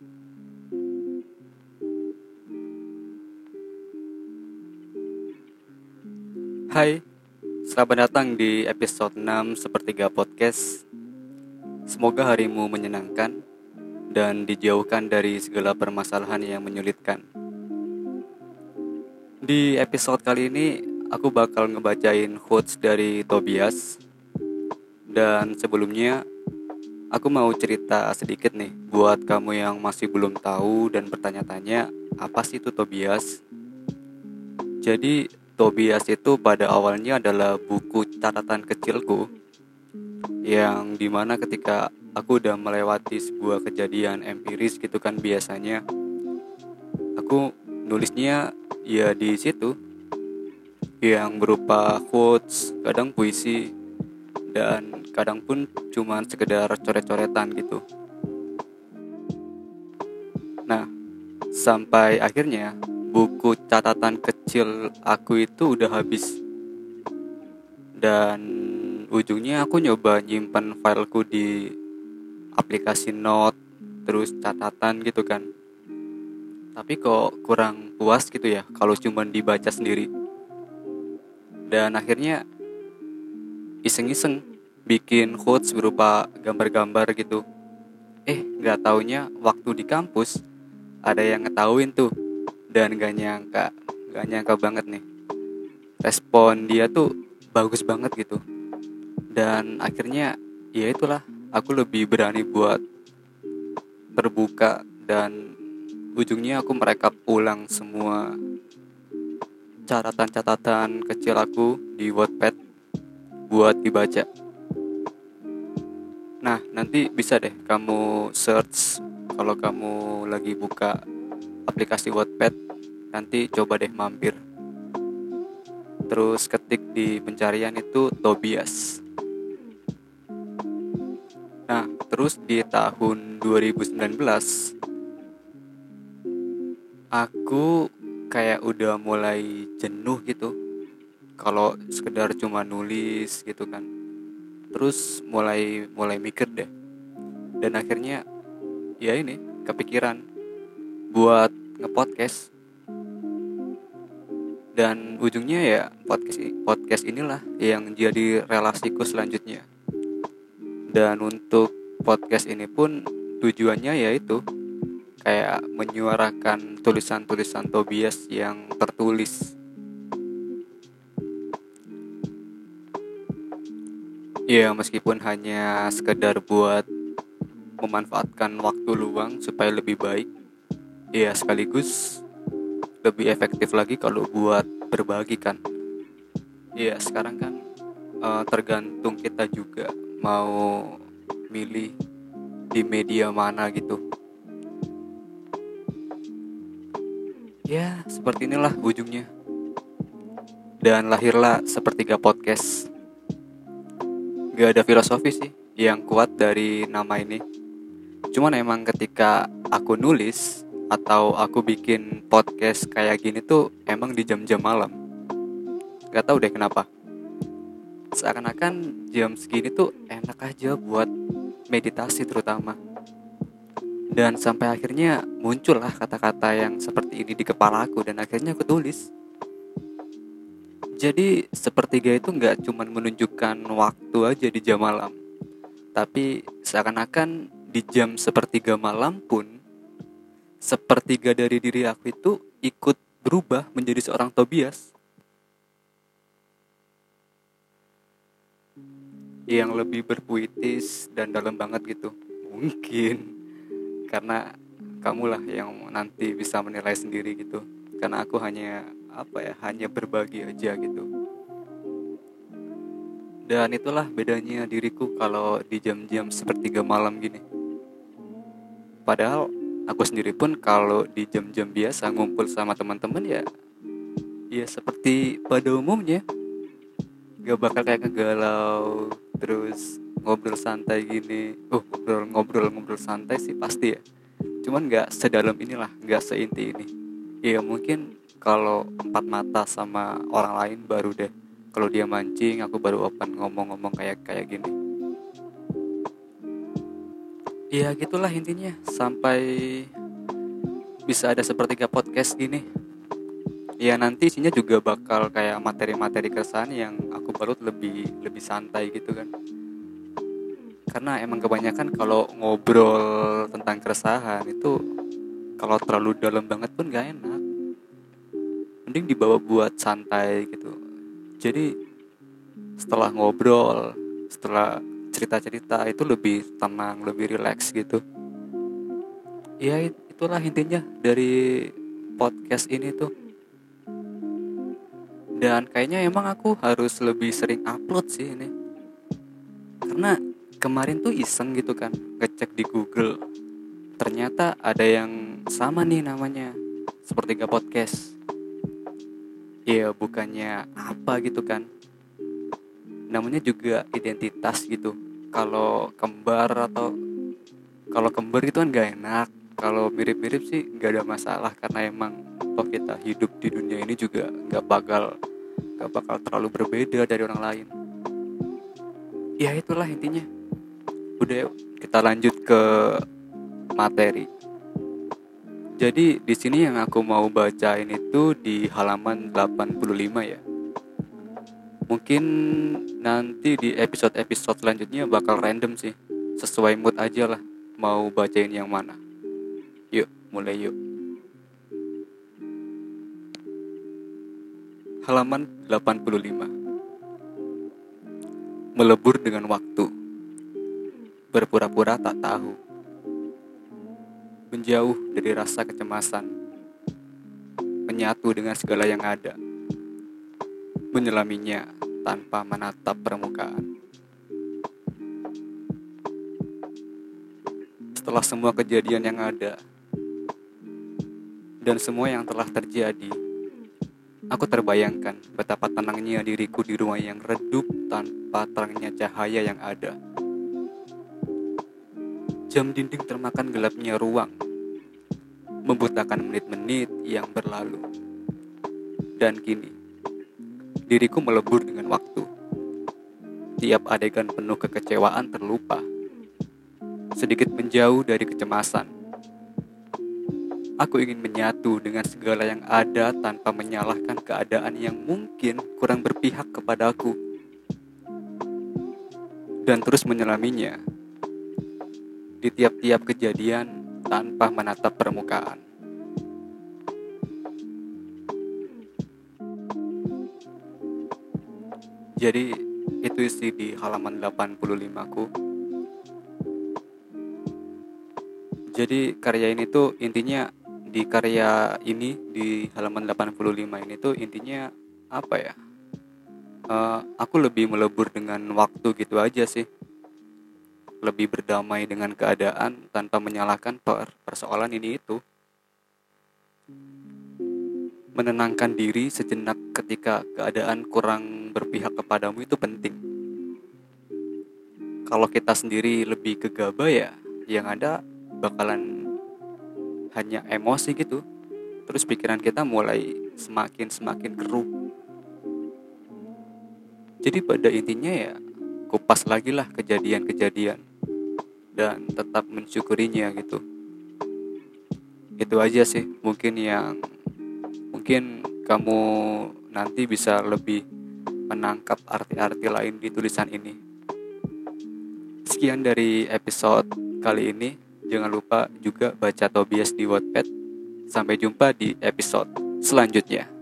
Hai, selamat datang di episode 6 Sepertiga Podcast. Semoga harimu menyenangkan dan dijauhkan dari segala permasalahan yang menyulitkan. Di episode kali ini aku bakal ngebacain quotes dari Tobias. Dan sebelumnya aku mau cerita sedikit nih Buat kamu yang masih belum tahu dan bertanya-tanya Apa sih itu Tobias? Jadi Tobias itu pada awalnya adalah buku catatan kecilku yang di mana ketika aku udah melewati sebuah kejadian empiris gitu kan biasanya aku nulisnya ya di situ yang berupa quotes kadang puisi dan kadang pun cuma sekedar coret-coretan gitu. Nah sampai akhirnya buku catatan kecil aku itu udah habis. Dan ujungnya aku nyoba nyimpan fileku di aplikasi note terus catatan gitu kan. Tapi kok kurang puas gitu ya kalau cuma dibaca sendiri. Dan akhirnya iseng-iseng bikin quotes berupa gambar-gambar gitu. Eh nggak taunya waktu di kampus ada yang ngetahuin tuh dan gak nyangka gak nyangka banget nih. Respon dia tuh bagus banget gitu. Dan akhirnya ya itulah aku lebih berani buat terbuka dan ujungnya aku merekap ulang semua catatan-catatan kecil aku di Wattpad buat dibaca. Nah, nanti bisa deh kamu search kalau kamu lagi buka aplikasi Wattpad nanti coba deh mampir. Terus ketik di pencarian itu Tobias. Nah terus di tahun 2019 aku kayak udah mulai jenuh gitu. Kalau sekedar cuma nulis gitu kan terus mulai mulai mikir deh. Dan akhirnya ya ini kepikiran buat ngepodcast. Dan ujungnya ya podcast podcast inilah yang jadi relasiku selanjutnya. Dan untuk podcast ini pun tujuannya yaitu kayak menyuarakan tulisan-tulisan Tobias yang tertulis ya meskipun hanya sekedar buat memanfaatkan waktu luang supaya lebih baik ya sekaligus lebih efektif lagi kalau buat berbagi kan. Ya sekarang kan uh, tergantung kita juga mau milih di media mana gitu. Ya seperti inilah ujungnya. Dan lahirlah sepertiga podcast gak ada filosofi sih yang kuat dari nama ini. Cuman emang ketika aku nulis atau aku bikin podcast kayak gini tuh emang di jam-jam malam. Gak tau deh kenapa. Seakan-akan jam segini tuh enak aja buat meditasi terutama. Dan sampai akhirnya muncullah kata-kata yang seperti ini di kepala aku Dan akhirnya aku tulis Jadi sepertiga itu nggak cuma menunjukkan waktu aja di jam malam. Tapi seakan-akan di jam sepertiga malam pun sepertiga dari diri aku itu ikut berubah menjadi seorang Tobias. Yang lebih berpuitis dan dalam banget gitu. Mungkin karena kamulah yang nanti bisa menilai sendiri gitu. Karena aku hanya apa ya hanya berbagi aja gitu. Dan itulah bedanya diriku kalau di jam-jam sepertiga malam gini. Padahal aku sendiri pun kalau di jam-jam biasa ngumpul sama teman-teman ya ya seperti pada umumnya. Gak bakal kayak ngegalau terus ngobrol santai gini. Uh ngobrol ngobrol ngobrol santai sih pasti ya. Cuman nggak sedalam inilah nggak seinti ini. Ya mungkin kalau empat mata sama orang lain baru deh. Kalau dia mancing aku baru open ngomong-ngomong kayak kayak gini. Ya gitulah intinya. Sampai bisa ada sepertiga podcast gini. Ya nanti isinya juga bakal kayak materi-materi keresahan yang aku balut lebih lebih santai gitu kan. Karena emang kebanyakan kalau ngobrol tentang keresahan itu kalau terlalu dalam banget pun gak enak mending dibawa buat santai gitu. Jadi setelah ngobrol setelah cerita-cerita itu lebih tenang lebih rileks gitu. Ya itulah intinya dari podcast ini tuh. Dan kayaknya emang aku harus lebih sering upload sih ini. Karena kemarin tuh iseng gitu kan ngecek di Google. Ternyata ada yang sama nih namanya seperti podcast Iya bukannya apa gitu kan. Namanya juga identitas gitu. Kalau kembar atau kalau kembar itu kan gak enak. Kalau mirip-mirip sih gak ada masalah karena emang toh kita hidup di dunia ini juga gak bakal gak bakal terlalu berbeda dari orang lain. Ya itulah intinya. Udah yuk kita lanjut ke materi jadi di sini yang aku mau bacain itu di halaman 85 ya. Mungkin nanti di episode-episode selanjutnya bakal random sih. Sesuai mood aja lah mau bacain yang mana. Yuk mulai yuk. Halaman 85 melebur dengan waktu. Berpura-pura tak tahu menjauh dari rasa kecemasan menyatu dengan segala yang ada menyelaminya tanpa menatap permukaan setelah semua kejadian yang ada dan semua yang telah terjadi Aku terbayangkan betapa tenangnya diriku di rumah yang redup tanpa terangnya cahaya yang ada. Jam dinding termakan gelapnya ruang, membutakan menit-menit yang berlalu. Dan kini, diriku melebur dengan waktu. Tiap adegan penuh kekecewaan terlupa, sedikit menjauh dari kecemasan Aku ingin menyatu dengan segala yang ada tanpa menyalahkan keadaan yang mungkin kurang berpihak kepadaku. Dan terus menyelaminya di tiap-tiap kejadian tanpa menatap permukaan. Jadi itu isi di halaman 85 ku. Jadi karya ini tuh intinya di karya ini di halaman 85 ini tuh intinya apa ya uh, aku lebih melebur dengan waktu gitu aja sih lebih berdamai dengan keadaan tanpa menyalahkan per persoalan ini itu. Menenangkan diri sejenak ketika keadaan kurang berpihak kepadamu itu penting. Kalau kita sendiri lebih gegabah ya yang ada bakalan hanya emosi gitu. Terus pikiran kita mulai semakin semakin keruh. Jadi pada intinya ya kupas lagi lah kejadian-kejadian dan tetap mensyukurinya gitu itu aja sih mungkin yang mungkin kamu nanti bisa lebih menangkap arti-arti lain di tulisan ini sekian dari episode kali ini Jangan lupa juga baca Tobias di Wattpad. Sampai jumpa di episode selanjutnya.